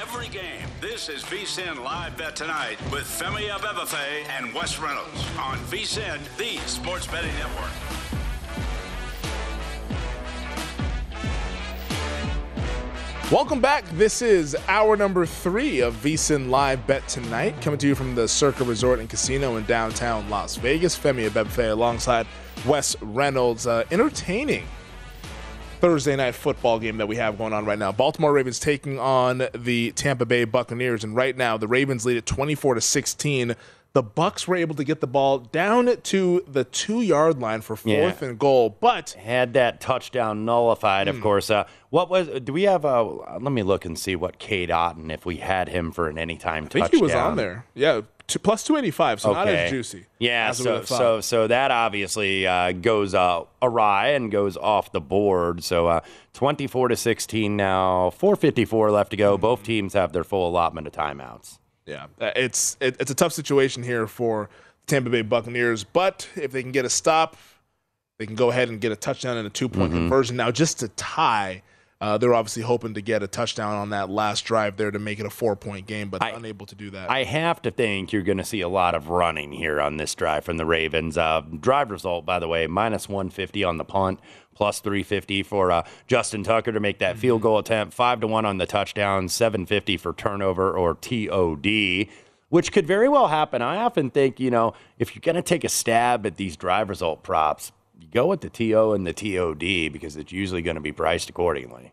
Every game. This is VSIN Live Bet Tonight with Femi Abebefe and Wes Reynolds on VSIN, the sports betting network. Welcome back. This is hour number three of VSIN Live Bet Tonight, coming to you from the Circa Resort and Casino in downtown Las Vegas. Femi Abebefe alongside Wes Reynolds. Uh, entertaining Thursday night football game that we have going on right now. Baltimore Ravens taking on the Tampa Bay Buccaneers, and right now the Ravens lead at 24 to 16. The Bucks were able to get the ball down to the two yard line for fourth Yeah. and goal, but had that touchdown nullified, Hmm. of course. Uh, what was? Do we have a? Let me look and see what Cade Otton if we had him for an anytime I think touchdown. he was on there. Yeah, two, plus 285, so not as juicy. Yeah, as so so so that obviously uh, goes uh, awry and goes off the board. So uh, twenty four to sixteen now, four fifty four left to go. Hmm. Both teams have their full allotment of timeouts. Yeah, uh, it's it, it's a tough situation here for the Tampa Bay Buccaneers, but if they can get a stop, they can go ahead and get a touchdown and a two point Mhm. conversion. Now, just to tie, uh, they're obviously hoping to get a touchdown on that last drive there to make it a four point game, but unable to do that. I have to think you're going to see a lot of running here on this drive from the Ravens. Uh, drive result, by the way, minus 150 on the punt, plus 350 for uh, Justin Tucker to make that Mm-hmm. field goal attempt, five to one on the touchdown, 750 for turnover or TOD. Which could very well happen. I often think, you know, if you're going to take a stab at these drive result props, go with the TO and the TOD because it's usually going to be priced accordingly.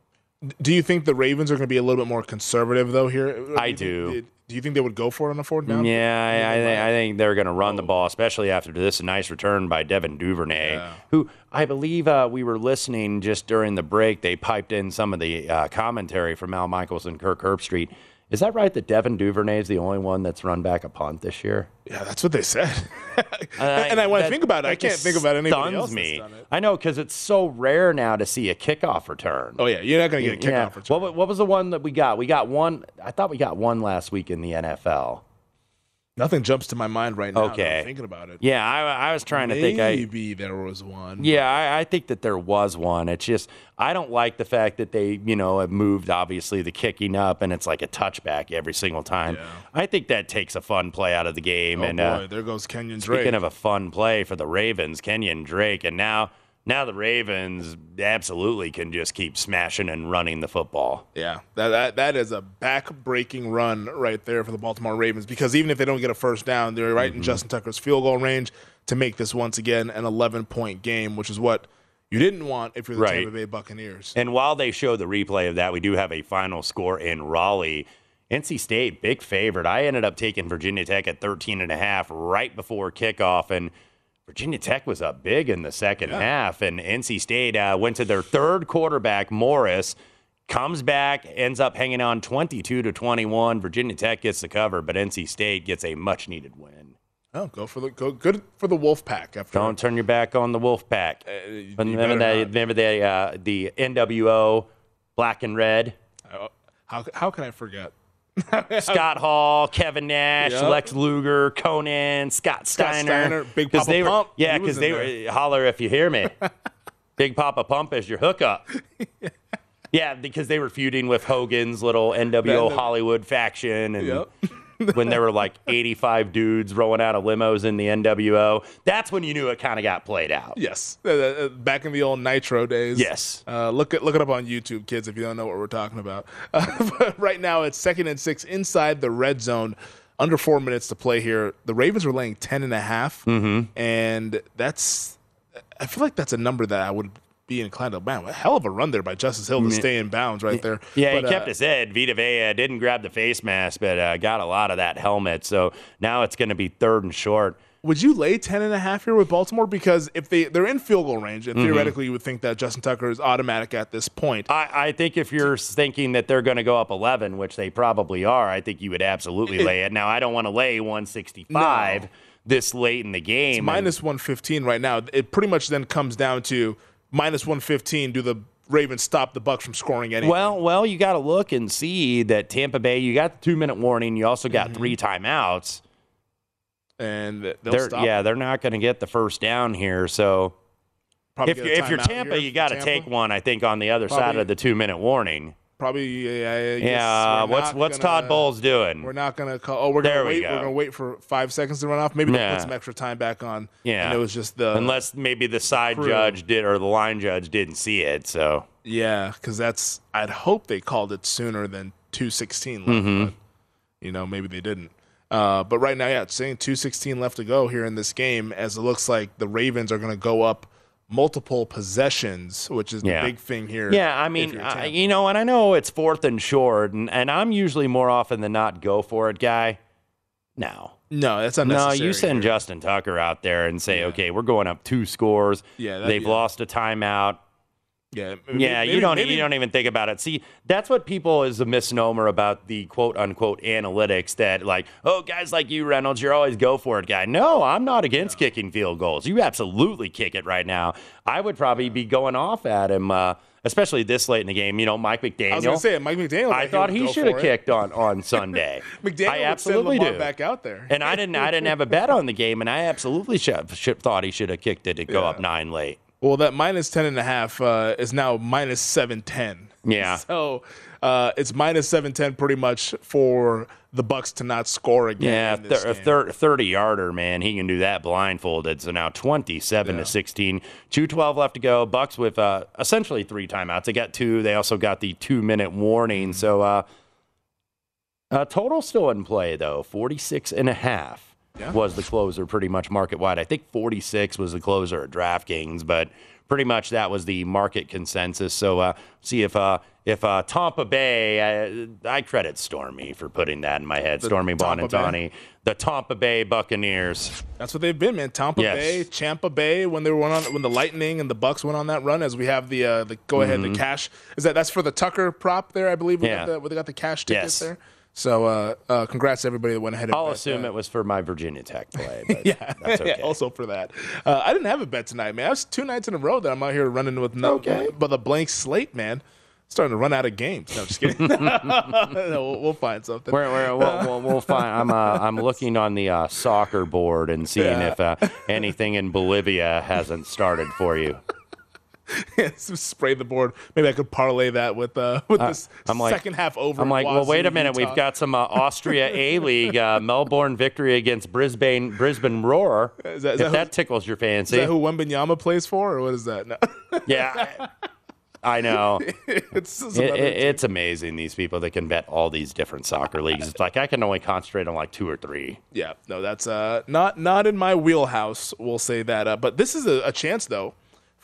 do you think the Ravens are going to be a little bit more conservative though here? I do. Do you think they would go for it on a fourth down? Yeah, I, I, think, I think they're going to run the ball, especially after this nice return by Devin Duvernay, who I believe uh, we were listening just during the break. They piped in some of the uh, commentary from Al Michaels and Kirk Herbstreit. Is that right that Devin Duvernay is the only one that's run back a punt this year? Yeah, that's what they said. and I, when I that- think about it, I can't think about anybody stuns else. me. I know because it's so rare now to see a kickoff return. Oh yeah, you're not going to get a Yeah. kickoff return. What, what was the one that we got? We got one. I thought we got one last week in the NFL. Nothing jumps to my mind right now. Okay. I'm thinking about it. Yeah, I, I was trying to think. I, Maybe there was one. Yeah, I, I think that there was one. It's just I don't like the fact that they, you know, have moved obviously the kicking up and it's like a touchback every single time. Yeah. I think that takes a fun play out of the game. Oh and boy, uh, there goes Kenyon Drake. speaking of a fun play for the Ravens, Kenyon Drake, and now now the Ravens absolutely can just keep smashing and running the football. Yeah, that, that that is a back-breaking run right there for the Baltimore Ravens because even if they don't get a first down, they're right in Mhm. Justin Tucker's field goal range. to make this once again an 11 point game, which is what you didn't want if you're the Right. Tampa Bay Buccaneers. And while they show the replay of that, we do have a final score in Raleigh. NC State, big favorite. I ended up taking Virginia Tech at 13 and a half right before kickoff, and Virginia Tech was up big in the second half, and NC State uh, went to their third quarterback, Morris, comes back, ends up hanging on 22 to 21. Virginia Tech gets the cover, but NC State gets a much needed win. Oh, go for the go good for the Wolf Pack after Don't turn your back on the Wolfpack. you remember better that? Remember the uh, the NWO black and red. Uh, how how can I forget? Scott Hall, Kevin Nash, Yep. Lex Luger, Konnan, Scott Scott Steiner, Steiner, Big Papa they were, Pump, Yeah, because they in were eh, holler if you hear me. Big Papa Pump is your hookup. yeah, because they were feuding with Hogan's little NWO Hollywood faction, and Yep. When there were like 85 dudes rolling out of limos in the NWO, that's when you knew it kind of got played out. Yes, uh, uh, back in the old Nitro days. Yes. Uh, look it look it up on YouTube, kids, if you don't know what we're talking about. Uh, but right now, it's second and six inside the red zone. Under four minutes to play here. The Ravens were laying ten and a half, Mm-hmm. and that's. I feel like that's a number that I would be inclined to. Man, a hell of a run there by Justice Hill to stay in bounds right there. Yeah, But, he kept uh, his head. Vita Vea didn't grab the face mask, but uh, got a lot of that helmet. So now it's going to be third and short. Would you lay 10 and a half here with Baltimore? Because if they, they're in field goal range, Mm-hmm. and theoretically you would think that Justin Tucker is automatic at this point. I, I think if you're thinking that they're going to go up 11, which they probably are, I think you would absolutely lay it. Now, I don't want to lay 165 No. this late in the game. It's minus 115 right now. It pretty much then comes down to minus 115. Do the Ravens stop the Bucks from scoring any? Well, well, you got to look and see that Tampa Bay. You got the two minute warning. You also got mm-hmm. three timeouts. and they'll They're, stop. yeah, they're not going to get the first down here. So Probably if you're, if you're Tampa, you got to take one. I think on the other side of the two minute warning. Probably. Guess Yeah, what's what's gonna- Todd Bowles doing? We're not gonna call. Oh, we're gonna we wait. go. We're gonna wait for five seconds to run off. Maybe they'll Yeah. put some extra time back on. Yeah. And it was just the Unless maybe the side crew. judge did or the line judge didn't see it. So Yeah, because that's. I'd hope they called it sooner than two sixteen left. Mm-hmm. But, you know, maybe they didn't. Uh, but right now, yeah, it's saying two sixteen left to go here in this game, as it looks like the Ravens are going to go up multiple possessions, which is Yeah. the big thing here. Yeah, I mean, I, you know, and I know it's fourth and short, and, and I'm usually more often than not go for it guy. No. no, that's No, you send here. Justin Tucker out there and say, okay, we're going up two scores. Yeah, that- they've yeah. lost a timeout. Yeah, Yeah, maybe- you don't maybe- you don't even think about it. See, that's what people is a misnomer about the quote unquote analytics that like, oh, guys like you, Reynolds, you're always go for it guy. No, I'm not against kicking field goals. You absolutely kick it right now. I would probably be going off at him, uh, especially this late in the game. You know, Mike McDaniel. I was going to say Mike McDaniel. I thought he should have kicked on, on Sunday. McDaniel I absolutely do. back out there. And I didn't I didn't have a bet on the game, and I absolutely should, should thought he should have kicked it to go Yeah. up nine late. Well, that minus 10 and a half uh, is now minus 710. Yeah. So uh, it's minus 710 pretty much for the Bucks to not score again. Yeah, a thir- 30 yarder, man, he can do that blindfolded. So now 27 Yeah. to 16, 212 left to go. Bucks with uh, essentially three timeouts. They got two. They also got the two minute warning. So uh, uh, total still in play though, 46 and a half Yeah. was the closer pretty much market wide. I think 46 was the closer at DraftKings, but pretty much that was the market consensus. So uh, see if uh, if uh, Tampa Bay, uh, I credit Stormy for putting that in my head. The Stormy. Buonantony, the Tampa Bay Buccaneers. That's what they've been, man. Tampa Yes. Bay, Champa Bay, when they went on, when the Lightning and the Bucks went on that run, as we have the uh, the go ahead, the cash. Is that that's for the Tucker prop there? I believe we Mm-hmm. Yeah. got the, where they got the cash tickets Yes. there. So uh, uh, congrats to everybody that went ahead. and I'll bet assume that. it was for my Virginia Tech play. But Yeah, that's okay. yeah, also for that. Uh, I didn't have a bet tonight, man. I was two nights in a row that I'm out here running with no, Okay. but a blank slate, man. Starting to run out of games. No, I'm just kidding. no, we'll, we'll find something. We're, we're, we'll, we'll, we'll find. I'm uh, I'm looking on the uh, soccer board and seeing Yeah. if uh, anything in Bolivia hasn't started for you. spray the board. Maybe I could parlay that with uh, with this I'm like- second half over. I'm like, well, wait a minute. Utah. We've got some uh, Austria A League uh, Melbourne victory against Brisbane Brisbane Roar. Is that- is if that that, tickles your Is fancy, that who Wembanyama plays for, or what is that? No. yeah. I know. it's It- it- it's amazing these people that can bet all these different soccer leagues. It's like I can only concentrate on like two or three. Yeah, no, that's uh, not not in my wheelhouse. We'll say that. Uh, but this is a, a chance though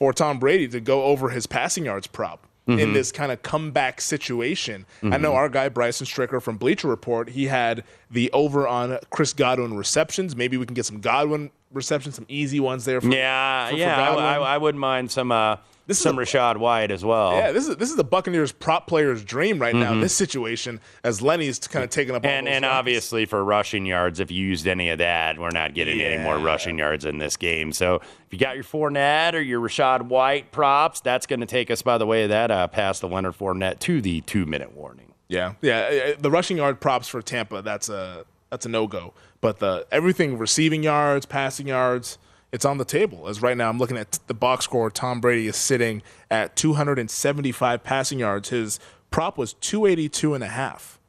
for Tom Brady to go over his passing yards prop in Mhm. this kind of comeback situation. I know our guy Bryson Stricker from Bleacher Report. He had the over on Chris Godwin receptions. Maybe we can get some Godwin receptions, some easy ones there. For, Yeah, for- for yeah. I, I, I wouldn't mind some uh, This is some a- Rachaad White as well. yeah, this is this is the Buccaneers prop player's dream right now. in Mhm. This situation as Lenny's kind of taking up all And and obviously for rushing yards, if you used any of that, we're not getting any more rushing yards in this game. So if you got your Fournette or your Rachaad White props, that's going to take us by the way of that uh, past the Leonard Fournette to the two minute warning. Yeah, yeah. uh, The rushing yard props for Tampa that's a that's a no go. But the everything receiving yards, passing yards, it's on the table. As right now, I'm looking at the box score. Tom Brady is sitting at 275 passing yards. His prop was 282 and a half.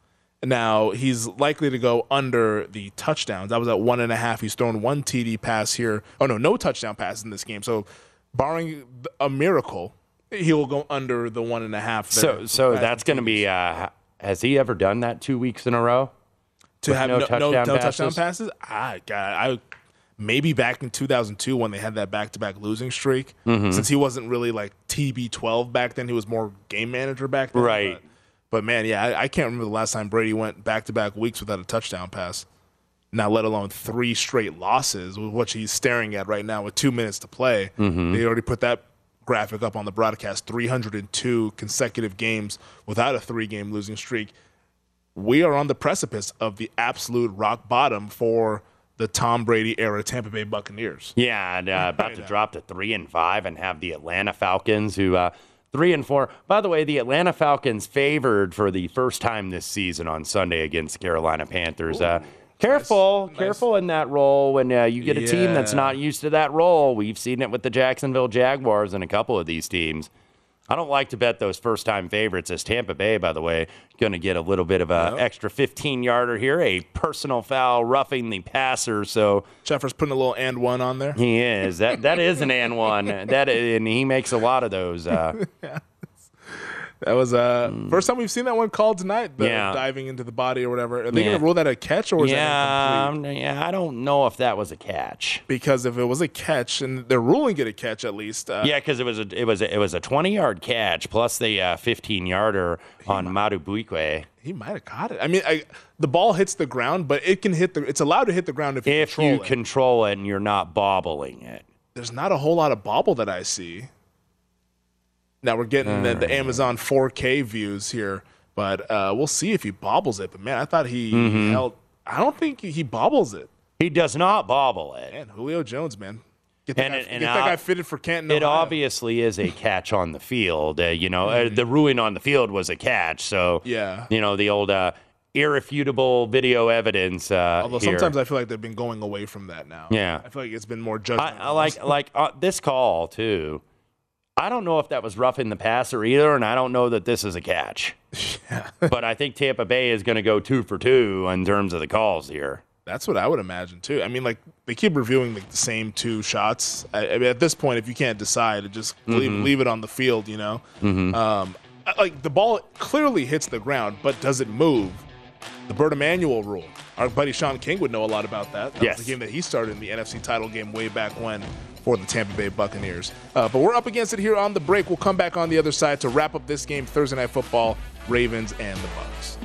Now he's likely to go under the touchdowns. I was at one and a half. He's thrown one TD pass here. Oh no, no touchdown pass in this game. So, barring a miracle, he will go under the one and a half. So so that's going to be. Uh, has he ever done that two weeks in a row? to have no no, no, touchdown no passes? touchdown passes. I got I maybe back in 2002 when they had that back-to-back losing streak. Mhm. Since he wasn't really like TB12 back then, he was more game manager back then. Right. But, but man, yeah, I, I can't remember the last time Brady went back-to-back weeks without a touchdown pass. Now, let alone three straight losses, with what he's staring at right now with two minutes to play. Mhm. They already put that graphic up on the broadcast 302 consecutive games without a three game losing streak we are on the precipice of the absolute rock bottom for the Tom Brady era Tampa Bay Buccaneers. Yeah, and uh, about to drop to three and five, and have the Atlanta Falcons, who uh, three and four. By the way, the Atlanta Falcons favored for the first time this season on Sunday against the Carolina Panthers. uh, careful, careful in that role when uh, you get a team that's not used to that role. We've seen it with the Jacksonville Jaguars and a couple of these teams. I don't like to bet those first time favorites as Tampa Bay, by the way, going to get a little bit of a extra 15 yarder here, a personal foul roughing the passer. So Jeffers putting a little and one on there. he is that that is an and one that and he makes a lot of those. Uh, That was uh first time we've seen that one called tonight. The. Yeah. diving into the body or whatever. Are they Yeah. going to rule that a catch or was yeah, um, yeah, I don't know if that was a catch. Because if it was a catch, and they're ruling it a catch at least. Uh, Yeah, because it was a it was a, it was a 20 yard catch plus the uh, 15 yarder on Madubuike. He might have caught it. I mean, I, the ball hits the ground, but it can hit the. It's allowed to hit the ground if you If control you it. control it and you're not bobbling it. There's not a whole lot of bobble that I see. Now we're getting the, the Amazon 4K views here, but uh, we'll see if he bobbles it. But man, I thought he Mhm. held. I don't think he bobbles it. He does not bobble it. Man, Julio Jones, man, get that, And guy, and get that guy fitted for Canton. It Ohio. obviously is a catch on the field. Uh, you know, uh, the ruin on the field was a catch. So, Yeah. you know, the old uh, irrefutable video evidence. Uh, Although here. sometimes I feel like they've been going away from that now. Yeah. I feel like it's been more judgment. I, I like like uh, this call too. I don't know if that was roughing the passer either, and I don't know that this is a catch. but I think Tampa Bay is going to go two for two in terms of the calls here. That's what I would imagine too. I mean, like they keep reviewing the, the same two shots. I, I mean, at this point, if you can't decide, just leave, Mhm. leave it on the field. You know, Mhm. um, like the ball clearly hits the ground, but does it move? The Bert Emanuel rule. Our buddy Shaun King would know a lot about that. That Yes. was the game that he started in the NFC title game way back when for the Tampa Bay Buccaneers. Uh, but we're up against it here on the break. We'll come back on the other side to wrap up this game Thursday Night Football, Ravens and the Bucks.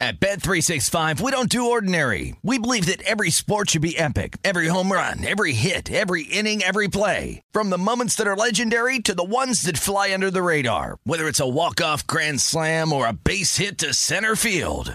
At Bet365, we don't do ordinary. We believe that every sport should be epic. Every home run, every hit, every inning, every play. From the moments that are legendary to the ones that fly under the radar. Whether it's a walk-off grand slam or a base hit to center field.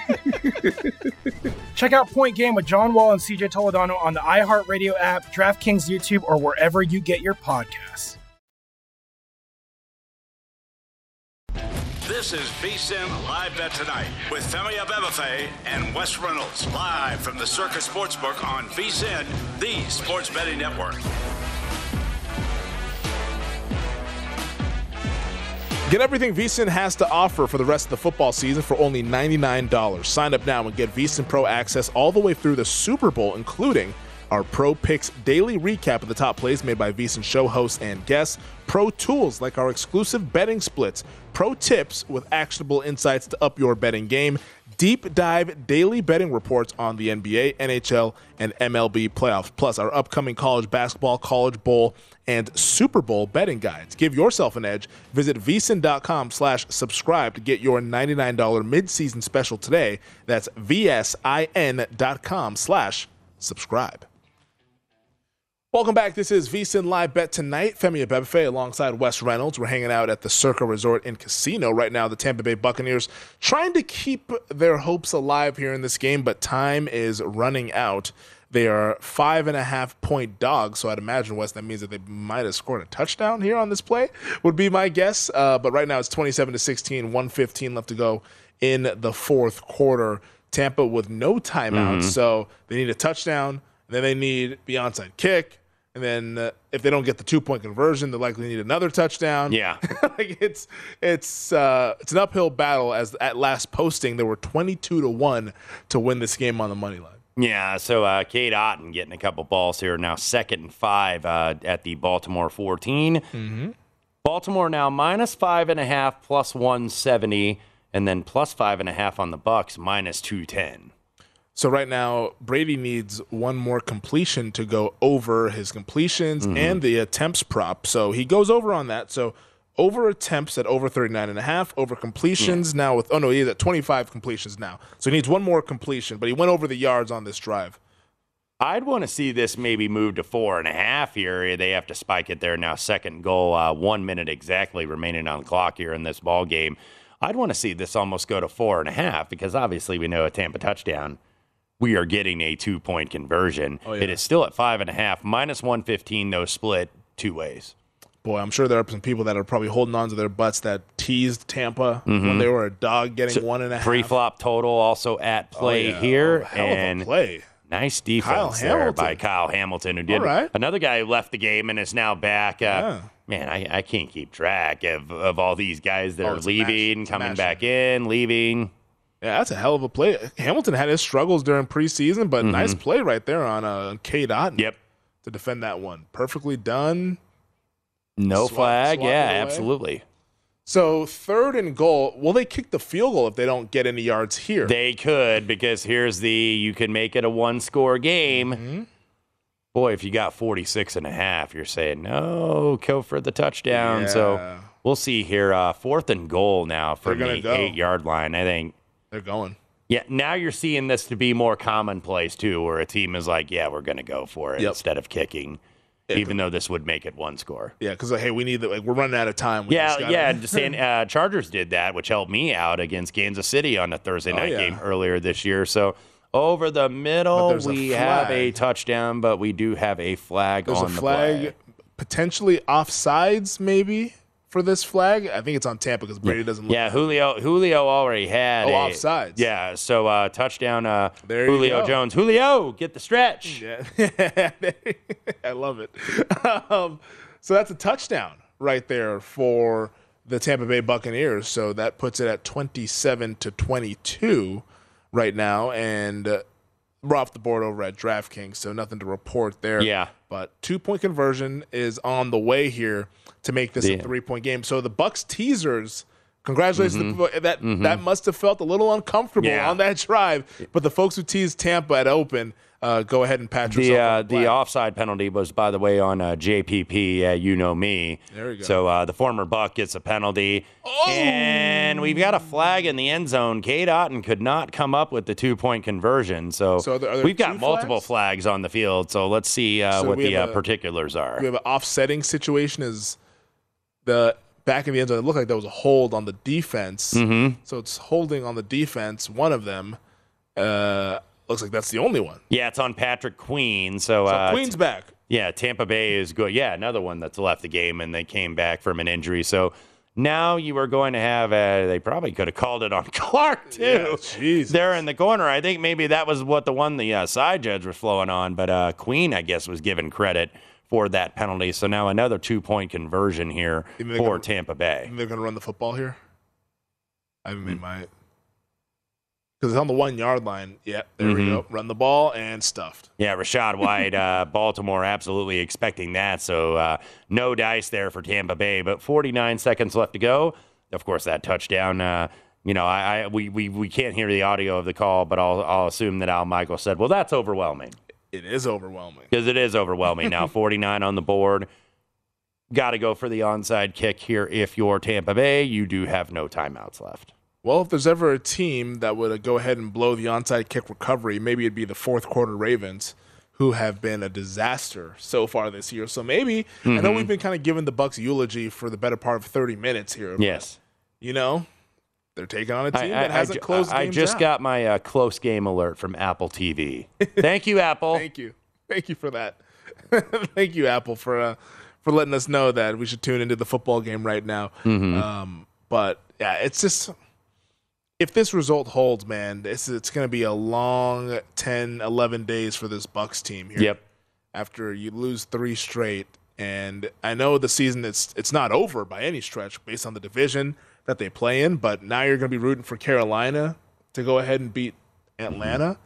Check out Point Game with John Wall and CJ Toledano on the iHeartRadio app, DraftKings YouTube, or wherever you get your podcasts. This is VSIN Live Bet Tonight with Femi Abebefe and Wes Reynolds, live from the Circa Sportsbook on VSIN, the sports betting network. Get everything VSIN has to offer for the rest of the football season for only $99. Sign up now and get VSIN Pro access all the way through the Super Bowl, including our Pro Picks daily recap of the top plays made by VSIN show hosts and guests, pro tools like our exclusive betting splits, pro tips with actionable insights to up your betting game, deep dive daily betting reports on the NBA, NHL, and MLB playoffs, plus our upcoming college basketball, college bowl, and Super Bowl betting guides. Give yourself an edge. Visit vsin.com slash subscribe to get your $99 midseason special today. That's vsin.com slash subscribe. Welcome back. This is VSIN Live Bet Tonight. Femi Abebefe alongside Wes Reynolds. We're hanging out at the Circa Resort and Casino right now. The Tampa Bay Buccaneers trying to keep their hopes alive here in this game, but time is running out. They are five and a half point dogs, so I'd imagine Wes that means that they might have scored a touchdown here on this play. Would be my guess. Uh, but right now it's 27 to 16, 115 left to go in the fourth quarter. Tampa with no timeouts, mm-hmm. so they need a touchdown. Then they need the onside kick and then uh, if they don't get the two point conversion, they likely need another touchdown. Yeah, like it's it's uh, it's an uphill battle. As at last posting, there were twenty two to one to win this game on the money line. Yeah, so uh, Cade Otton getting a couple balls here now, second and five uh, at the Baltimore 14. Mm-hmm. Baltimore now minus five and a half, plus one seventy, and then plus five and a half on the Bucks, minus two ten. So right now, Brady needs one more completion to go over his completions mm-hmm. and the attempts prop. So he goes over on that. So over attempts at over 39 and a half, over completions yeah. now with oh no, he's at 25 completions now. So he needs one more completion, but he went over the yards on this drive. I'd want to see this maybe move to four and a half here. They have to spike it there now. Second goal, uh, one minute exactly remaining on the clock here in this ball game. I'd want to see this almost go to four and a half because obviously we know a Tampa touchdown we are getting a two point conversion. Oh, yeah. It is still at five and a half, minus 115, though, split two ways. Boy, I'm sure there are some people that are probably holding on to their butts that teased Tampa mm-hmm. when they were a dog getting so one and a half. Pre flop total also at play oh, yeah. here. Oh, and play. Nice defense there by Kyle Hamilton, who did right. another guy who left the game and is now back. Uh, yeah. Man, I, I can't keep track of, of all these guys that oh, are leaving, coming back in, leaving. Yeah, that's a hell of a play. Hamilton had his struggles during preseason, but mm-hmm. nice play right there on uh, K. Dot. Yep. To defend that one. Perfectly done. No swat, flag. Swat yeah, absolutely. So third and goal. Will they kick the field goal if they don't get any yards here? They could because here's the you can make it a one score game. Mm-hmm. Boy, if you got 46 and a half, you're saying no, go for the touchdown. So we'll see here. Uh, fourth and goal now from the go. eight yard line. I think. They're going. Yeah, now you're seeing this to be more commonplace too, where a team is like, "Yeah, we're going to go for it Yep. instead of kicking," even though this would make it one score. Yeah, because like, hey, we need the, like we're running out of time. We Yeah, yeah. and San, uh, Chargers did that, which helped me out against Kansas City on a Thursday Oh, night yeah. game earlier this year. So over the middle, we have a touchdown, but we do have a flag There's on a the flag, play. potentially offsides, maybe for this flag. I think it's on Tampa because Brady doesn't. Look Yeah, Julio Julio already had Oh, a, offsides. Yeah, so uh, touchdown uh, There Julio. Jones. Julio, get the stretch. Yeah, I love it. Um, so that's a touchdown right there for the Tampa Bay Buccaneers. So that puts it at 27 to 22 right now, and uh, we're off the board over at DraftKings. So nothing to report there. Yeah. But two point conversion is on the way here to make this a three point game. So the Bucks teasers. Congratulations! to the- that Mhm. that must have felt a little uncomfortable Yeah. on that drive, but the folks who teased Tampa at open, uh, go ahead and pat The yourself uh, the the offside penalty was, by the way, on uh, JPP. Uh, you know me. There we go. So uh, the former Buck gets a penalty, and we've got a flag in the end zone. Cade Otton could not come up with the two point conversion. So, So there- we've got multiple flags? on the field. So let's see uh, So what the uh, a- particulars are. We have an offsetting situation. Is the back in the end zone? It looked like there was a hold on the defense. Mhm. So it's holding on the defense. One of them uh, looks like that's the only one. Yeah, it's on Patrick Queen. So, So uh, Queen's back. Yeah, Tampa Bay is good. Yeah, another one that's left the game and they came back from an injury. So now you are going to have. Uh, they probably could have called it on Clark too. They're in the corner. I think maybe that was what the one the uh, side judge was flowing on, but uh, Queen, I guess, was given credit for that penalty. So now another two point conversion here You think they're for gonna- Tampa Bay. They're going to run the football here. I haven't made my because it's on the one yard line. Yeah, there we Mhm. go. Run the ball and stuffed. Yeah, Rachaad White, uh, Baltimore absolutely expecting that. So uh, no dice there for Tampa Bay. But 49 seconds left to go. Of course, that touchdown. Uh, you know, I, I we, we we can't hear the audio of the call, but I'll I'll assume that Al Michael said, "Well, that's overwhelming." It is overwhelming. because it is overwhelming now. 49 on the board. Got to go for the onside kick here. If you're Tampa Bay, you do have no timeouts left. Well, if there's ever a team that would uh, go ahead and blow the onside kick recovery, maybe it'd be the fourth quarter Ravens, who have been a disaster so far this year. So maybe I know we've been kind of giving the Bucks eulogy for the better part of 30 minutes here. but, Yes. you know, they're taking on a team I, I- that hasn't I closed I just out. got my uh, close game alert from Apple TV. Thank you, Apple. Thank you, thank you for that. thank you, Apple, for uh, for letting us know that we should tune into the football game right now. Mhm. Um, but yeah, it's just if this result holds, man, it's it's going to be a long 10, 11 days for this Bucks team here. Yep. After you lose three straight, and I know the season it's it's not over by any stretch based on the division that they play in, but now you're going to be rooting for Carolina to go ahead and beat Atlanta.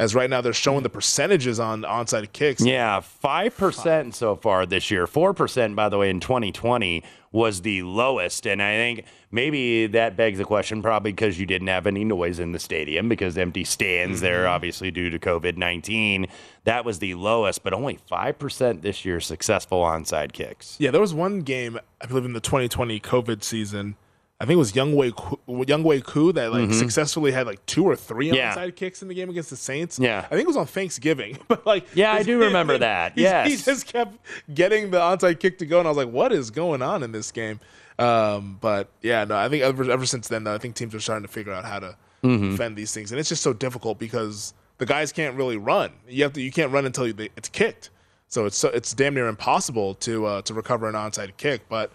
As right now they're showing the percentages on onside kicks. Yeah, five percent so far this year. Four percent, by the way, in 2020 was the lowest, and I think maybe that begs the question, probably because you didn't have any noise in the stadium because empty stands there, Mhm. obviously due to COVID 19. That was the lowest, but only five percent this year successful onside kicks. Yeah, there was one game I believe in the 2020 COVID season. I think it was Younghoe Young Wei Koo that like Mhm. successfully had like two or three Yeah. onside kicks in the game against the Saints. Yeah. I think it was on Thanksgiving, but like Yeah, I do remember that. Yeah, he just kept getting the onside kick to go, and I was like, what is going on in this game? Um, but yeah, no, I think ever, ever since then, though, I think teams are starting to figure out how to Mhm. defend these things, and it's just so difficult because the guys can't really run. You have to, you can't run until you, it's kicked. So it's so, it's damn near impossible to uh, to recover an onside kick. But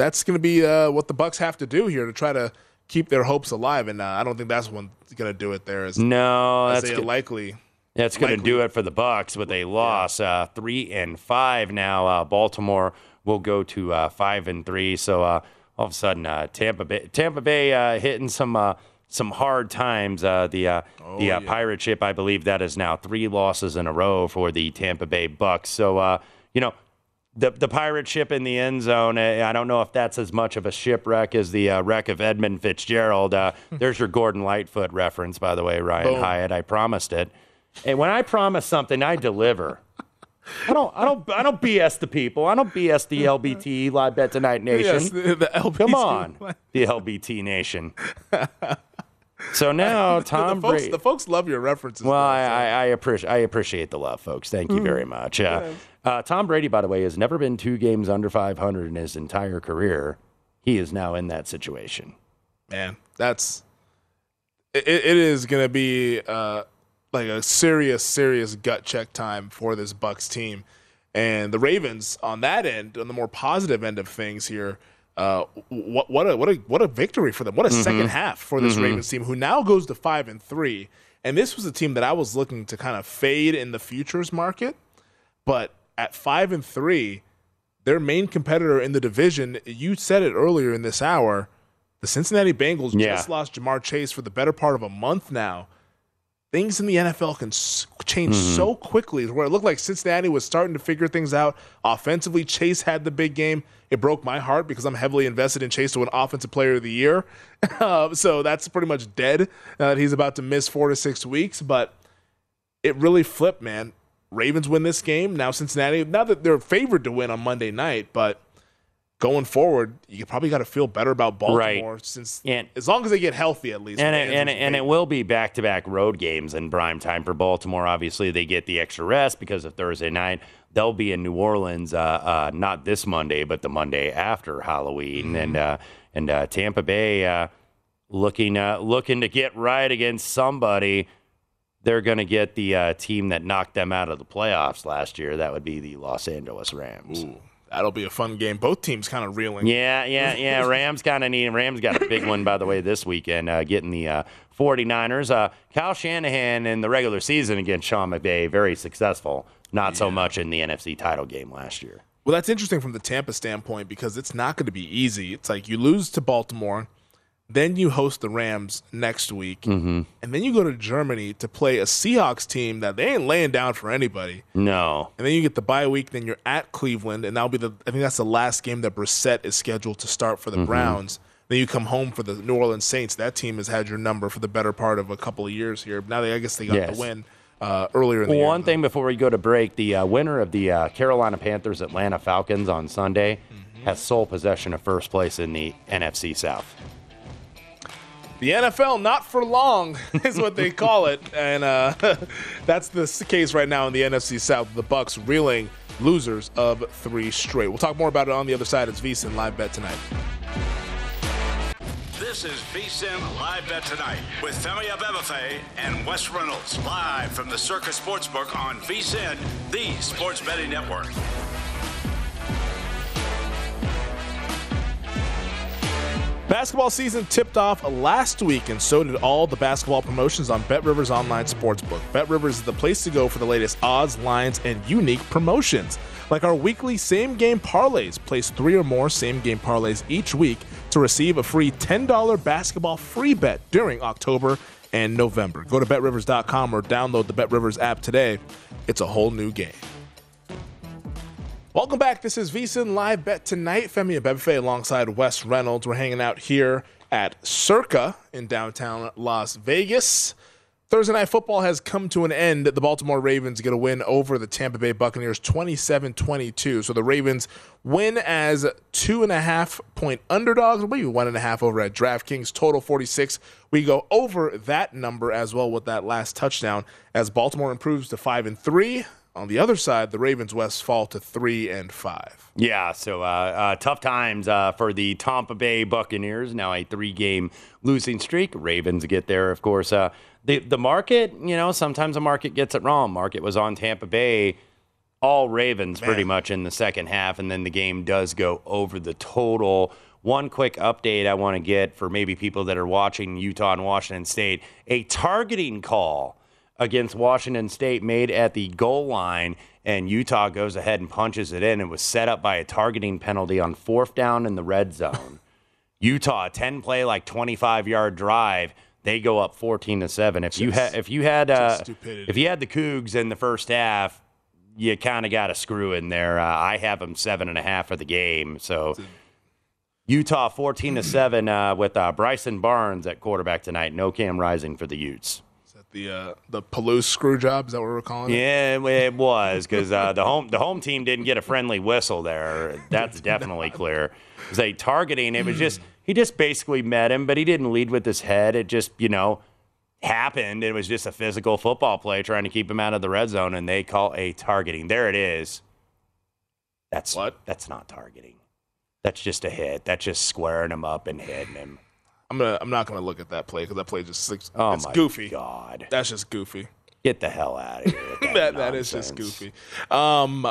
that's going to be uh, what the Bucks have to do here to try to keep their hopes alive. And uh, I don't think that's one going to do it. There is No, that's they good. likely. That's going to do it for the Bucks with a loss. Uh, three and five now. Uh, Baltimore will go to uh, five and three. So uh, all of a sudden, uh, Tampa Bay, Tampa Bay uh, hitting some uh, some hard times. Uh, the uh, the uh, pirate ship, I believe, that is now three losses in a row for the Tampa Bay Bucks. So uh, you know. The the pirate ship in the end zone. uh, I don't know if that's as much of a shipwreck as the uh, wreck of Edmund Fitzgerald. Uh, there's your Gordon Lightfoot reference, by the way, Ryan Boom. Hyatt. I promised it, and when I promise something, I deliver. I don't, I don't, I don't BS the people. I don't BS the LBT live bet tonight nation. Yes, the, the LBT. Come on, the LBT nation. So now Tom the, folks, Brady. the folks love your references. Well, though, I, so- I, I appreciate I appreciate the love, folks. Thank you very much. Uh, uh, Tom Brady, by the way, has never been two games under 500 in his entire career. He is now in that situation. man, that's it, it is going to be uh, like a serious, serious gut check time for this Bucks team, and the Ravens on that end, on the more positive end of things here. Uh, what what a what a what a victory for them! What a second half for this Mhm. Ravens team, who now goes to five and three. And this was a team that I was looking to kind of fade in the futures market, but at five and three, their main competitor in the division, you said it earlier in this hour, the Cincinnati Bengals Yeah. just lost Ja'Marr Chase for the better part of a month now. Things in the NFL can change Mhm. so quickly where it looked like Cincinnati was starting to figure things out. Offensively, Chase had the big game. It broke my heart because I'm heavily invested in Chase to win Offensive Player of the Year. Uh, so that's pretty much dead. now that he's about to miss four to six weeks, but it really flipped, man. Ravens win this game. Now Cincinnati, now that they're favored to win on Monday night, but going forward, you probably got to feel better about Baltimore right. since And- as long as they get healthy at least. And it, and, and it will be back to back road games in prime time for Baltimore. Obviously, they get the extra rest because of Thursday night. They'll be in New Orleans, uh, uh, not this Monday, but the Monday after Halloween, and uh, and uh, Tampa Bay uh, looking uh, looking to get right against somebody. They're going to get the uh, team that knocked them out of the playoffs last year. That would be the Los Angeles Rams. Ooh, that'll be a fun game. Both teams kind of reeling. Yeah, yeah, yeah. Rams kind of need. Rams got a big one, by the way, this weekend, uh, getting the uh, 49ers. Uh, Kyle Shanahan in the regular season against Sean McVay, very successful. Not so much in the NFC title game last year. Well, that's interesting from the Tampa standpoint because it's not going to be easy. It's like you lose to Baltimore, then you host the Rams next week, Mm-hmm. and then you go to Germany to play a Seahawks team that they ain't laying down for anybody. No. And then you get the bye week, then you're at Cleveland, and that'll be the I think that's the last game that Brissett is scheduled to start for the Mhm. Browns. Then you come home for the New Orleans Saints. That team has had your number for the better part of a couple of years here. Now they I guess they got Yes. the win uh, earlier in the year. One thing before we go to break the uh, winner of the uh, Carolina Panthers Atlanta Falcons on Sunday Mm-hmm. has sole possession of first place in the NFC South. The NFL not for long is what they call it, and uh, that's the case right now in the NFC South. The Bucks reeling losers of three straight. We'll talk more about it on the other side. It's VSiN live bet tonight. This is VSIN Live Bet Tonight with Femi Abebefe and Wes Reynolds live from the Circa Sportsbook on VSIN, the sports betting network. Basketball season tipped off last week, and so did all the basketball promotions on Bet Rivers Online Sportsbook. Bet Rivers is the place to go for the latest odds, lines, and unique promotions. Like our weekly same game parlays. Place three or more same game parlays each week to receive a free $10 basketball free bet during October and November. Go to betrivers.com or download the Bet Rivers app today. It's a whole new game. Welcome back. This is VSiN Live Bet Tonight. Femi Abebefe alongside Wes Reynolds. We're hanging out here at Circa in downtown Las Vegas. Thursday night football has come to an end. The Baltimore Ravens get a win over the Tampa Bay Buccaneers 27 22. So the Ravens win as two and a half point underdogs, maybe one and a half over at DraftKings, total 46. We go over that number as well with that last touchdown as Baltimore improves to 5 and 3. On the other side, the Ravens West fall to 3 and 5. Yeah, so uh, uh, tough times uh, for the Tampa Bay Buccaneers. Now a three-game losing streak. Ravens get there, of course. Uh, the the market, you know, sometimes the market gets it wrong. Market was on Tampa Bay, all Ravens pretty much in the second half, and then the game does go over the total. One quick update I want to get for maybe people that are watching Utah and Washington State: a targeting call against Washington State made at the goal line, and Utah goes ahead and punches it in. It was set up by a targeting penalty on fourth down in the red zone. Utah, 10 play, like 25 yard drive. They go up 14 to 7. If you had if you had uh, if you had the Cougs in the first half, you kind of got a screw in there. Uh, I have them seven and a half for the game. So Utah 14 to seven uh, with uh, Bryson Barnes at quarterback tonight. No Cam Rising for the Utes. The uh, the Palouse screw job? Is that what we're calling it? Yeah, it was because uh, the home the home team didn't get a friendly whistle there. That's definitely clear. It was a targeting. It was just he just basically met him, but he didn't lead with his head. It just you know happened. It was just a physical football play trying to keep him out of the red zone, and they call a targeting. There it is. That's what? That's not targeting. That's just a hit. That's just squaring him up and hitting him. I'm gonna. I'm not gonna look at that play because that play just it's, Oh it's my goofy. God, That's just goofy. get the hell out of here. that that that is just goofy. Um,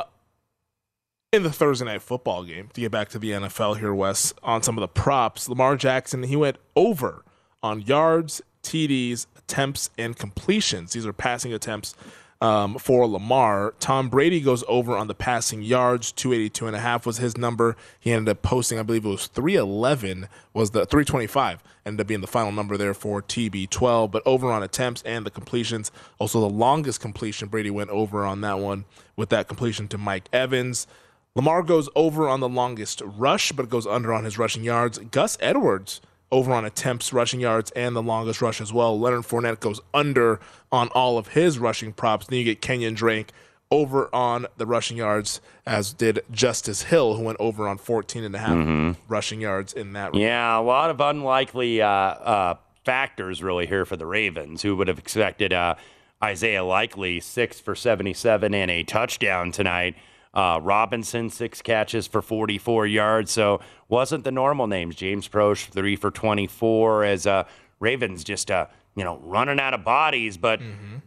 in the Thursday night football game, to get back to the NFL here, Wes, on some of the props, Lamar Jackson he went over on yards, TDs, attempts, and completions. These are passing attempts. Um, for Lamar, Tom Brady goes over on the passing yards. 282 and a half was his number. He ended up posting, I believe it was 311 was the 325 ended up being the final number there for TB12. But over on attempts and the completions, also the longest completion, Brady went over on that one with that completion to Mike Evans. Lamar goes over on the longest rush, but goes under on his rushing yards. Gus Edwards over on attempts, rushing yards, and the longest rush as well. Leonard Fournette goes under on all of his rushing props. Then you get Kenyon Drake over on the rushing yards, as did Justice Hill, who went over on 14 and a half Mhm. rushing yards in that. Yeah, a lot of unlikely uh, uh, factors really here for the Ravens. Who would have expected uh, Isaiah Likely six for 77 and a touchdown tonight? Uh, Robinson six catches for 44 yards. So wasn't the normal names. James Proche three for 24 as uh, Ravens just uh, you know running out of bodies, but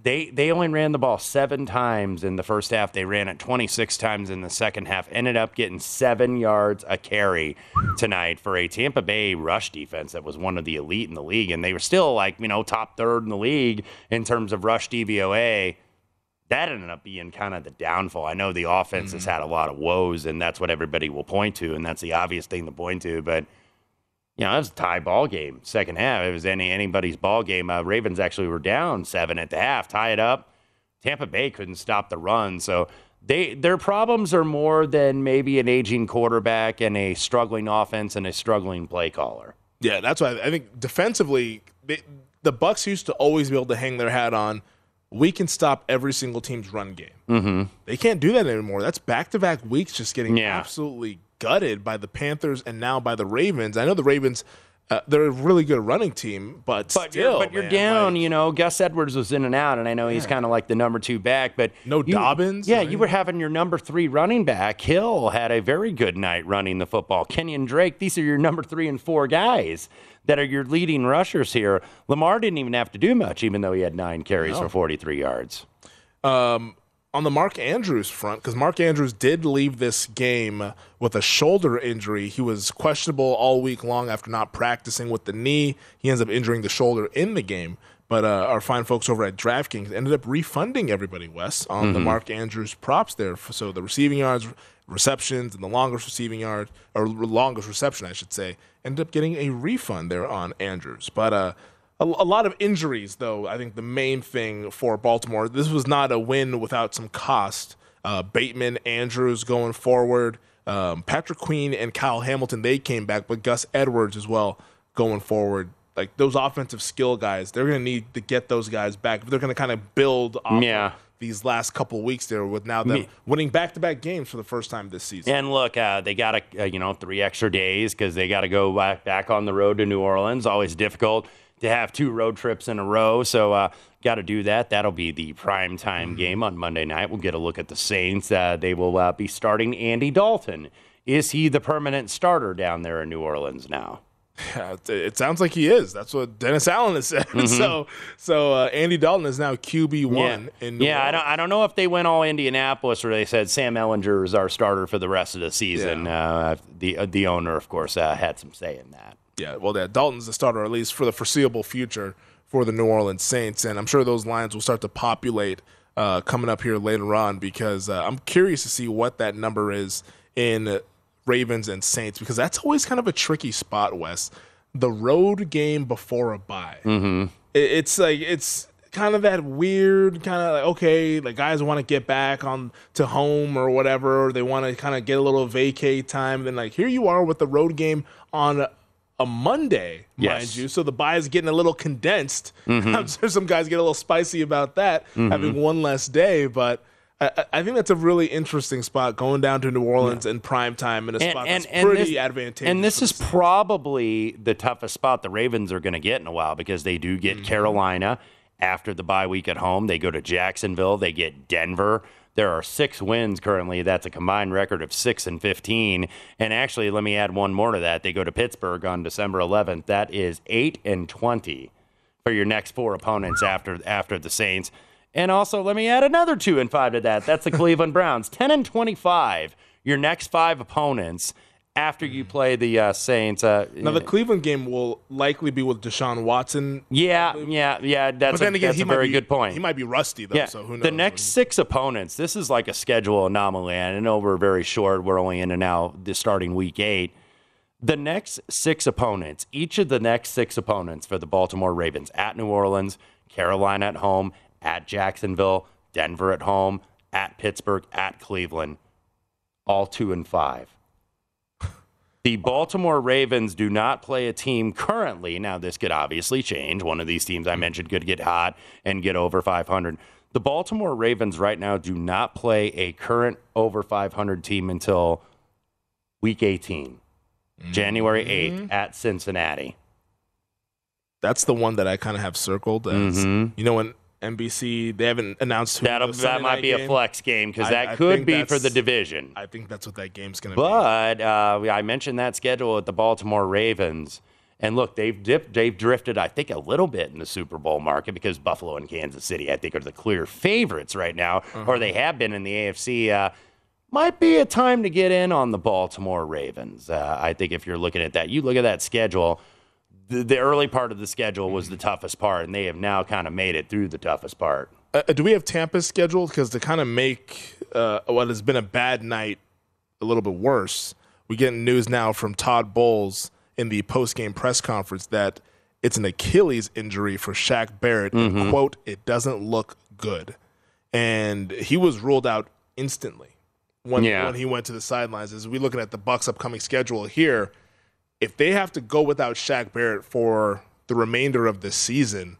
they they only ran the ball seven times in the first half. They ran it 26 times in the second half. Ended up getting seven yards a carry tonight for a Tampa Bay rush defense that was one of the elite in the league, and they were still like you know top third in the league in terms of rush DVOA. That ended up being kind of the downfall. I know the offense has had a lot of woes, and that's what everybody will point to, and that's the obvious thing to point to. But you know, it was a tie ball game. Second half, it was any anybody's ball game. Uh, Ravens actually were down seven at the half, tie it up. Tampa Bay couldn't stop the run, so they their problems are more than maybe an aging quarterback and a struggling offense and a struggling play caller. Yeah, that's why I think defensively, they, the Bucks used to always be able to hang their hat on. We can stop every single team's run game. Mm-hmm. They can't do that anymore. That's back to back weeks just getting Yeah. absolutely gutted by the Panthers and now by the Ravens. I know the Ravens, uh, they're a really good running team, but, But still, you're, but you're man, down, you know. Gus Edwards was in and out, and I know he's kind of like the number two back, but no you- Dobbins. Yeah, you were having your number three running back. Hill had a very good night running the football. Kenyon Drake, these are your number three and four guys that are your leading rushers here. Lamar didn't even have to do much, even though he had nine carries No. for 43 yards. um, on the Mark Andrews front, because Mark Andrews did leave this game with a shoulder injury. He was questionable all week long after not practicing with the knee. He ends up injuring the shoulder in the game. But uh, our fine folks over at DraftKings ended up refunding everybody, Wes, on the Mhm. Mark Andrews props there. So the receiving yards, receptions, and the longest receiving yard, or longest reception, I should say, ended up getting a refund there on Andrews. But uh, a, a lot of injuries, though. I think the main thing for Baltimore, this was not a win without some cost. Uh, Bateman, Andrews going forward, um, Patrick Queen and Kyle Hamilton, they came back, but Gus Edwards as well going forward. Like those offensive skill guys, they're going to need to get those guys back. They're going to kind of build off Yeah. These last couple weeks there with now them Me- winning back to back games for the first time this season. And look, uh, they got a, uh, you know three extra days because they got to go back, back on the road to New Orleans. Always difficult to have two road trips in a row, so uh, got to do that. That'll be the prime time game on Monday night. We'll get a look at the Saints. Uh, they will uh, be starting Andy Dalton. Is he the permanent starter down there in New Orleans now? Yeah, it- it sounds like he is. That's what Dennis Allen has said. Mhm. So, so uh, Andy Dalton is now QB one yeah, in New yeah I don't, I don't know if they went all Indianapolis or they said Sam Ehlinger is our starter for the rest of the season. Uh, the uh, the owner, of course, uh, had some say in that. Yeah, well, yeah, Dalton's the starter at least for the foreseeable future for the New Orleans Saints, and I'm sure those lines will start to populate uh, coming up here later on because uh, I'm curious to see what that number is in Ravens and Saints because that's always kind of a tricky spot, Wes. The road game before a bye. Mm-hmm. It- It's like it's kind of that weird kind of like okay, like guys want to get back on to home or whatever, or they want to kind of get a little vacay time. Then like here you are with the road game on a Monday, Yes. mind you. So the bye is getting a little condensed. Mhm. I'm sure some guys get a little spicy about that, Mhm. having one less day, but. I, I- think that's a really interesting spot going down to New Orleans in prime time in a spot that's pretty this, advantageous. And this is probably the toughest spot the Ravens are going to get in a while because they do Mm-hmm. get Carolina after the bye week at home. They go to Jacksonville. They get Denver. There are six wins currently. That's a combined record of six and fifteen. And actually, let me add one more to that. They go to Pittsburgh on December 11th. That is eight and twenty for your next four opponents after after the Saints. And also, let me add another two and five to that. That's the Cleveland Browns, ten and twenty-five. Your next five opponents after you play the uh, Saints. Uh, Now the Cleveland game will likely be with Deshaun Watson. yeah, yeah, yeah. That's a, again, that's a very be- good point. He might be rusty though, yeah, so who knows? the next six opponents. This is like a schedule anomaly. I know we're very short. We're only in and now the starting week eight. The next six opponents, each of the next six opponents for the Baltimore Ravens at New Orleans, Carolina at home, at Jacksonville, Denver at home, at Pittsburgh, at Cleveland, all two and five. The Baltimore Ravens do not play a team currently. Now, this could obviously change. One of these teams I mentioned could get hot and get over 500. The Baltimore Ravens right now do not play a current over 500 team until week 18, January 8th at Cincinnati. That's the one that I kind of have circled as Mhm. you know when NBC they haven't announced who That'll, that might be a flex game because that I could be for the division. I think that's what that game's going to be. But uh, I mentioned that schedule at the Baltimore Ravens. And look, they've dipped, they've drifted, I think, a little bit in the Super Bowl market because Buffalo and Kansas City, I think, are the clear favorites right now, Uh-huh. or they have been in the AFC. Uh, might be a time to get in on the Baltimore Ravens. Uh, I think if you're looking at that, you look at that schedule. The, the early part of the schedule was the toughest part, and they have now kind of made it through the toughest part. Uh, do we have Tampa's schedule? Because to kind of make uh, what has been a bad night a little bit worse, we get news now from Todd Bowles in the post-game press conference that it's an Achilles injury for Shaq Barrett. Mm-hmm. And quote, it doesn't look good. And he was ruled out instantly when, Yeah. when he went to the sidelines. As we looking at the Bucks' upcoming schedule here, if they have to go without Shaq Barrett for the remainder of the season,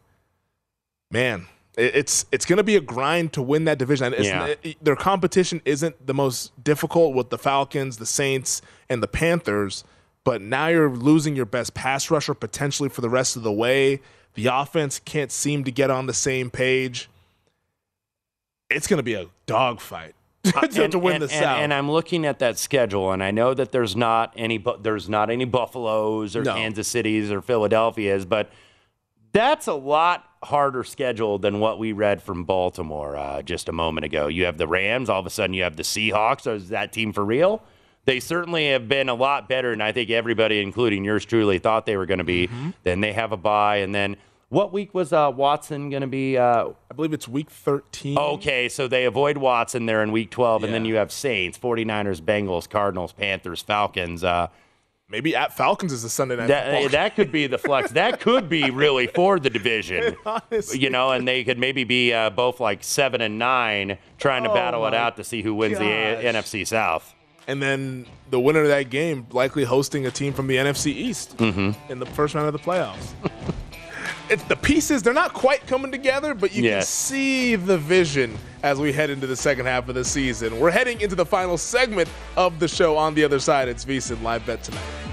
man, it's it's going to be a grind to win that division. It's, Yeah. it- their competition isn't the most difficult with the Falcons, the Saints, and the Panthers. But now you're losing your best pass rusher potentially for the rest of the way. The offense can't seem to get on the same page. It's going to be a dogfight to, to win and, the South. And I'm looking at that schedule, and I know that there's not any, there's not any Buffaloes or No. Kansas Cities or Philadelphias, but that's a lot harder schedule than what we read from Baltimore uh, just a moment ago. You have the Rams, all of a sudden you have the Seahawks. Is that team for real? They certainly have been a lot better, and I think everybody, including yours truly, thought they were going to be. Mm-hmm. Then they have a bye, and then what week was uh, Watson going to be? Uh, I believe it's week 13. Okay, so they avoid Watson there in week 12, and then you have Saints, 49ers, Bengals, Cardinals, Panthers, Falcons. Uh, Maybe at Falcons is the Sunday night that, football. that could be the flex. that could be really for the division. Honestly. You know, and they could maybe be uh, both like seven and nine, trying to Oh battle it out to see who wins the A- NFC South. and then the winner of that game likely hosting a team from the NFC East Mm-hmm. in the first round of the playoffs. it's the pieces; they're not quite coming together, but you can see the vision as we head into the second half of the season. We're heading into the final segment of the show. On the other side, it's VSiN live bet tonight.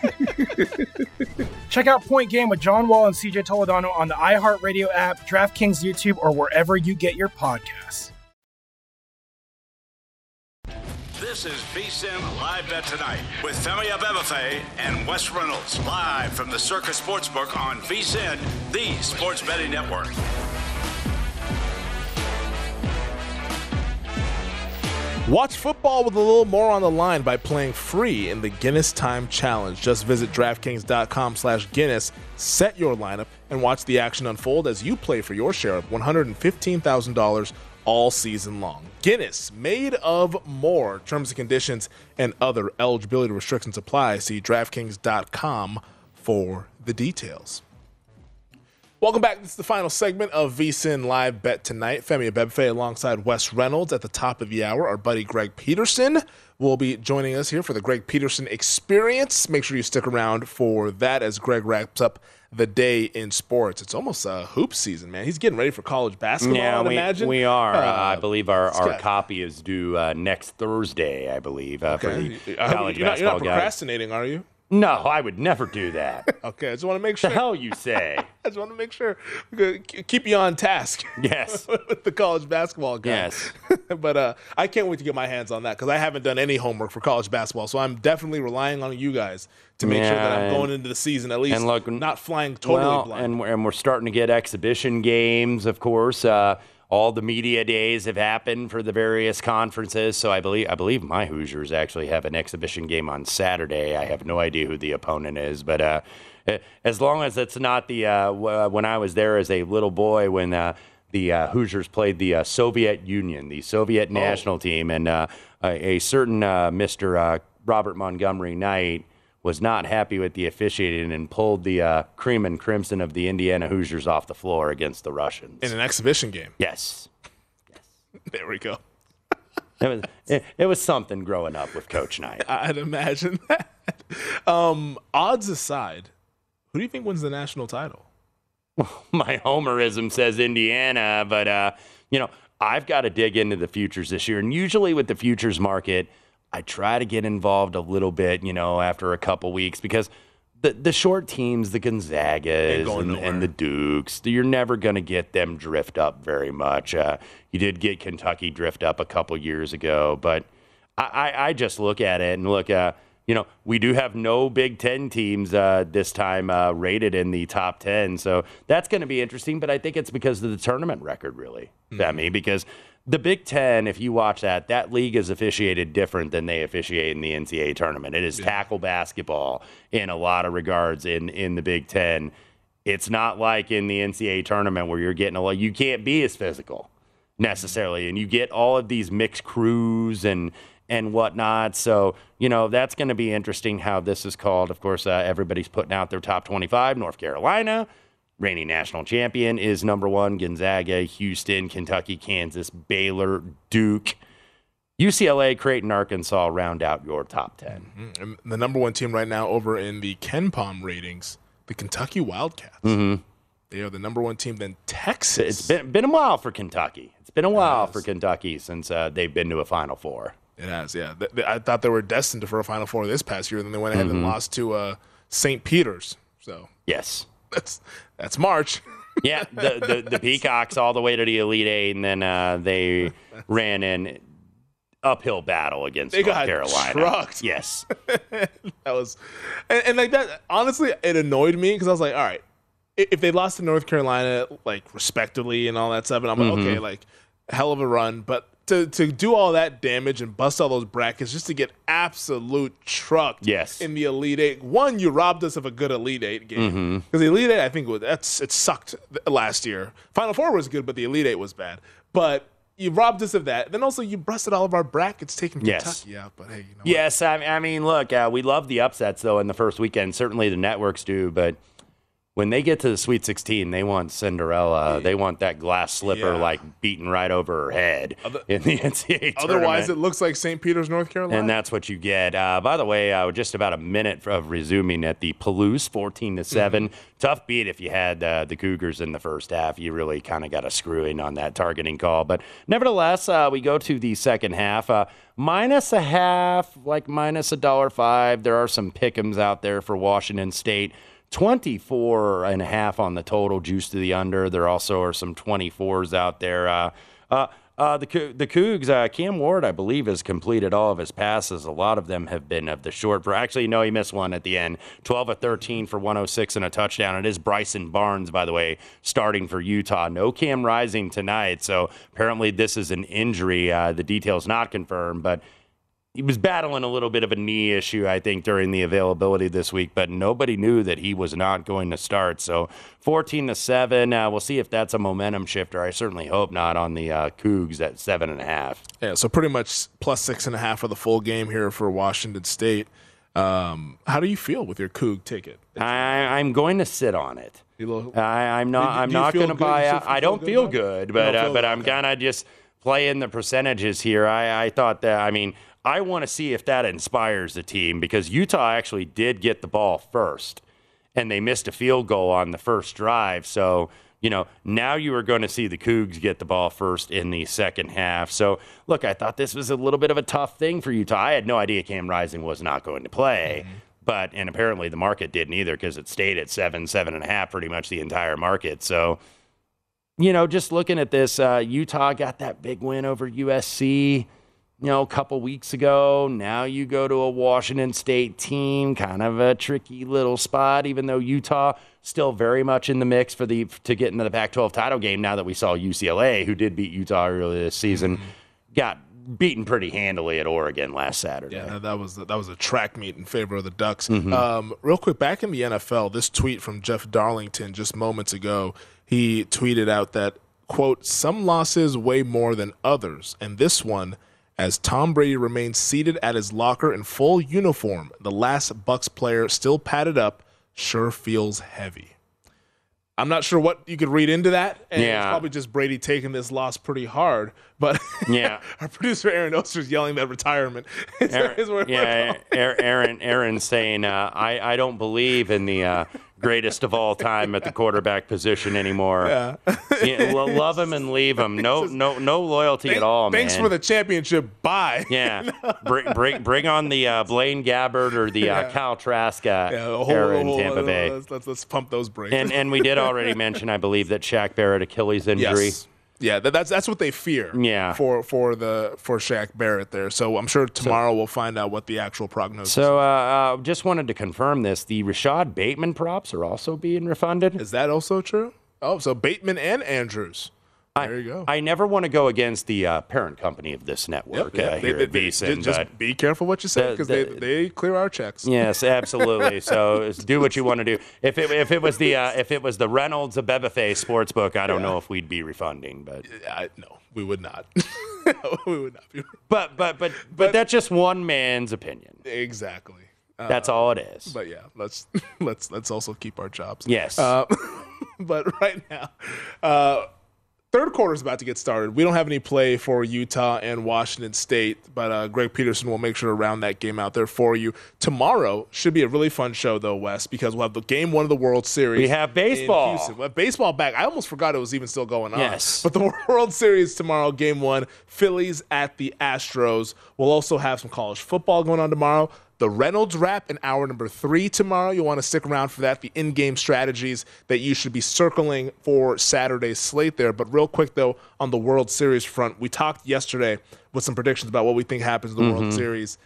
Check out Point Game with John Wall and CJ Toledano on the iHeartRadio app, DraftKings YouTube, or wherever you get your podcasts. This is VSIN Live Bet Tonight with Femi Abebefe and Wes Reynolds live from the Circa Sportsbook on VSIN, the sports betting network. Watch football with a little more on the line by playing free in the Guinness Time Challenge. Just visit DraftKings.com slash Guinness, set your lineup, and watch the action unfold as you play for your share of $115,000 all season long. Guinness, made of more. Terms and conditions and other eligibility restrictions apply. See DraftKings.com for the details. Welcome back. This is the final segment of VSIN Live Bet Tonight. Femi Abebefe alongside Wes Reynolds at the top of the hour. Our buddy Greg Peterson will be joining us here for the Greg Peterson Experience. Make sure you stick around for that as Greg wraps up the day in sports. It's almost a hoop season, man. He's getting ready for college basketball, Yeah, we, imagine. we are. Uh, I believe our, our copy is due uh, next Thursday, I believe, uh, for the college you're, not, you're basketball not guys. procrastinating, are you? No, I would never do that. okay, I just want to make sure. The hell you say? I just want to make sure. Keep you on task. Yes. with the college basketball guy. Yes. but uh, I can't wait to get my hands on that because I haven't done any homework for college basketball. So I'm definitely relying on you guys to make sure that I'm and- going into the season at least and look, not flying totally well, blind. And we're, and we're starting to get exhibition games, of course. Uh, all the media days have happened for the various conferences. So I believe I believe my Hoosiers actually have an exhibition game on Saturday. I have no idea who the opponent is, but uh, as long as it's not the uh, w- when I was there as a little boy when. Uh, the uh, Hoosiers played the uh, Soviet Union, the Soviet Oh. national team, and uh, a, a certain uh, Mr. Uh, Robert Montgomery Knight was not happy with the officiating and pulled the uh, cream and crimson of the Indiana Hoosiers off the floor against the Russians. in an exhibition game. Yes. Yes. There we go. It was, it, it was something growing up with Coach Knight. I'd imagine that. Um, odds aside, who do you think wins the national title? My homerism says Indiana, but uh, you know I've got to dig into the futures this year, and usually with the futures market, I try to get involved a little bit, you know, after a couple weeks because the the short teams, the Gonzagas and, and the Dukes, you're never going to get them drift up very much. Uh, you did get Kentucky drift up a couple years ago, but I, I, I just look at it and look. Uh, you know, we do have no Big Ten teams uh, this time uh, rated in the top 10. So that's going to be interesting. But I think it's because of the tournament record, really, Femi, because the Big Ten, if you watch that, that league is officiated different than they officiate in the NCAA tournament. It is tackle basketball in a lot of regards in, in the Big Ten. It's not like in the NCAA tournament where you're getting a lot, you can't be as physical necessarily. And you get all of these mixed crews and and whatnot. So, you know, that's going to be interesting how this is called. Of course, uh, everybody's putting out their top 25. North Carolina, reigning national champion, is number one. Gonzaga, Houston, Kentucky, Kansas, Baylor, Duke. UCLA, Creighton, Arkansas round out your top 10. Mm-hmm. And the number one team right now over in the KenPom ratings, the Kentucky Wildcats. Mm-hmm. They are the number one team. Then Texas. It's been, been a while for Kentucky. It's been a while for Kentucky since uh, they've been to a Final Four. It has, yeah. Th- th- I thought they were destined for a Final Four this past year. And then they went ahead and Mhm. lost to uh, St. Peter's. So Yes. that's that's March. yeah, the, the the Peacocks all the way to the Elite Eight, and then uh, they ran an uphill battle against They North got Carolina. trucked. Yes, that was, and, and like that. Honestly, it annoyed me because I was like, all right, if they lost to North Carolina like respectively and all that stuff, and I'm like, Mhm. okay, like hell of a run, but. To, to do all that damage and bust all those brackets just to get absolute trucked Yes. in the Elite Eight. One, you robbed us of a good Elite Eight game Mhm. because the Elite Eight, I think, was, that's it sucked last year. Final Four was good, but the Elite Eight was bad. But you robbed us of that. Then also you busted all of our brackets, taking Yes. Kentucky out. But hey, you know yes. I, I mean, look, uh, we love the upsets though in the first weekend. Certainly the networks do, but when they get to the Sweet 16, they want Cinderella. They want that glass slipper Yeah. like beaten right over her head in the NCAA Otherwise, tournament. it looks like St. Peter's, North Carolina. And that's what you get. Uh, by the way, uh, just about a minute of resuming at the Palouse, fourteen to 7 Mm-hmm. Tough beat if you had uh, the Cougars in the first half. You really kind of got a screwing on that targeting call. But nevertheless, uh, we go to the second half. Uh, minus a half, like minus a dollar five. There are some pick'ems out there for Washington State. 24 and a half on the total, juice to the under. There also are some 24s out there. Uh, uh, uh, the the Cougs, uh, Cam Ward, I believe, has completed all of his passes. A lot of them have been of the short. For actually, no, he missed one at the end. 12 of 13 for 106 and a touchdown. It is Bryson Barnes, by the way, starting for Utah. No Cam Rising tonight, so apparently this is an injury. Uh, the details not confirmed, but he was battling a little bit of a knee issue, I think, during the availability this week, but nobody knew that he was not going to start. So 14 to 7. Uh, we'll see if that's a momentum shifter. I certainly hope not on the uh, Cougs at 7.5. Yeah, so pretty much plus six and a half for the full game here for Washington State. Um, how do you feel with your Coug ticket? I, I'm going to sit on it. I, I'm not. I'm not going to buy out. I don't feel it? good, but uh, but good, I'm kind of just playing the percentages here. I, I thought that. I mean, I want to see if that inspires the team because Utah actually did get the ball first, and they missed a field goal on the first drive. So you know now you are going to see the Cougs get the ball first in the second half. So look, I thought this was a little bit of a tough thing for Utah. I had no idea Cam Rising was not going to play. But and apparently the market didn't either because it stayed at seven, seven and a half, pretty much the entire market. So, you know, just looking at this, uh, Utah got that big win over USC, you know, a couple weeks ago. Now you go to a Washington State team, kind of a tricky little spot, even though Utah still very much in the mix for the to get into the Pac-12 title game. Now that we saw UCLA, who did beat Utah earlier this season, got beaten pretty handily at Oregon last Saturday. Yeah, that, was that was a track meet in favor of the Ducks. Mhm. Um, real quick, back in the NFL, this tweet from Jeff Darlington just moments ago, he tweeted out that quote Some losses weigh more than others, and this one, as Tom Brady remains seated at his locker in full uniform, the last Bucks player still padded up, sure feels heavy. I'm not sure what you could read into that, and it's Yeah. probably just Brady taking this loss pretty hard. But Yeah. our producer Aaron Oster's yelling that retirement. is- Aaron, is where we're yeah, Aaron, Aaron, Aaron saying, uh, I, I don't believe in the uh, greatest of all time at the quarterback position anymore. Yeah. Yeah, lo- love him and leave him. No, no, no loyalty at all, Thanks man. for the championship. Bye. yeah, bring, bring, bring on the uh, Blaine Gabbert or the uh, Yeah. Kyle Trask Yeah, hold, era in Tampa Bay. Let's, let's, let's pump those brakes. And and we did already mention, I believe, that Shaq Barrett Achilles injury. Yes. Yeah, that, that's that's what they fear. Yeah. For for the for Shaq Barrett there. So I'm sure tomorrow we'll find out what the actual prognosis. So, uh, uh, just wanted to confirm this: the Rashod Bateman props are also being refunded. Is that also true? Oh, so Bateman and Andrews. There you go. I never want to go against the uh, parent company of this network Yep, uh, here They- at they- VSiN, just, just be careful what you say because they, the- they clear our checks. Yes, absolutely. so do what you want to do. If it if it was the uh, if it was the Reynolds Abebefe sports book, I don't know if we'd be refunding, but I, no, we would not. we would not be. But but but but that's just one man's opinion. Exactly. That's Uh, all it is. But yeah, let's let's let's also keep our jobs. Yes. Uh, but right now, uh, third quarter is about to get started. We don't have any play for Utah and Washington State, but uh, Greg Peterson will make sure to round that game out there for you. Tomorrow should be a really fun show, though, Wes, because we'll have the game one of the World Series. We have baseball. We'll have baseball back. I almost forgot it was even still going on. Yes. But the World Series tomorrow, game one, Phillies at the Astros. We'll also have some college football going on tomorrow. The Reynolds wrap in hour number three tomorrow. You'll want to stick around for that. The in game strategies that you should be circling for Saturday's slate there. But real quick, though, on the World Series front, we talked yesterday with some predictions about what we think happens in the World Mhm. Series.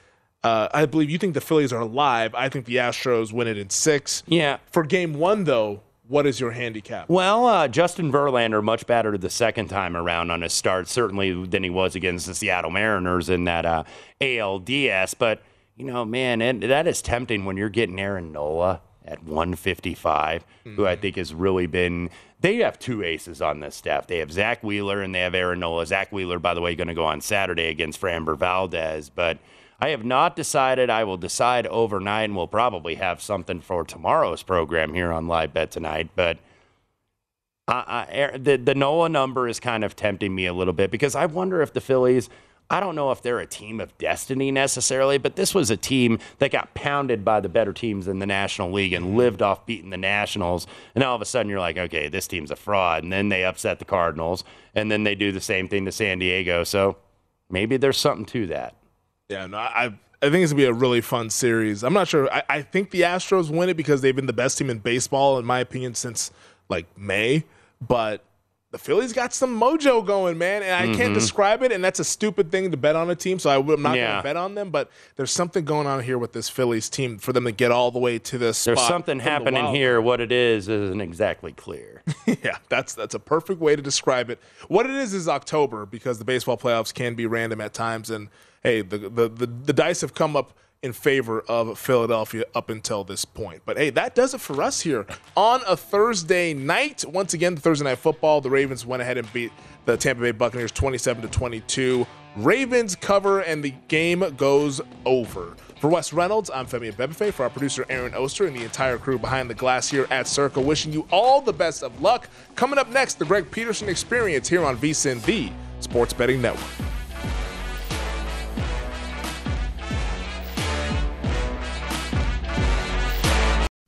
Uh, I believe you think the Phillies are alive. I think the Astros win it in six. Yeah. For game one, though, what is your handicap? Well, uh, Justin Verlander much better the second time around on his start, certainly than he was against the Seattle Mariners in that uh, ALDS. But you know, man, and that is tempting when you're getting Aaron Nola at 155, who I mm-hmm. think has really been. They have two aces on this staff. They have Zack Wheeler and they have Aaron Nola. Zack Wheeler, by the way, going to go on Saturday against Framber Valdez, but. I have not decided. I will decide overnight, and we'll probably have something for tomorrow's program here on Live Bet tonight. But I, I, the the Nola number is kind of tempting me a little bit because I wonder if the Phillies. I don't know if they're a team of destiny necessarily, but this was a team that got pounded by the better teams in the National League and lived off beating the Nationals. And all of a sudden, you're like, okay, this team's a fraud. And then they upset the Cardinals, and then they do the same thing to San Diego. So maybe there's something to that. Yeah, no, I I think it's gonna be a really fun series. I'm not sure. I, I think the Astros win it because they've been the best team in baseball, in my opinion, since like May. But the Phillies got some mojo going, man, and I can't Mhm. describe it. And that's a stupid thing to bet on a team, so I, am not Yeah. gonna bet on them. But there's something going on here with this Phillies team for them to get all the way to this. There's something happening here. What it is isn't exactly clear. yeah, that's that's a perfect way to describe it. What it is is October because the baseball playoffs can be random at times, and hey, the the the, the dice have come up in favor of Philadelphia up until this point. But hey, that does it for us here on a Thursday night. Once again, the Thursday night football. The Ravens went ahead and beat the Tampa Bay Buccaneers 27 to 22. Ravens cover and the game goes over. For Wes Reynolds, I'm Femi Bebefe. For our producer Aaron Oster and the entire crew behind the glass here at Circa, wishing you all the best of luck. Coming up next, the Greg Peterson Experience here on VSIN, the Sports Betting Network.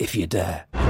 if you dare.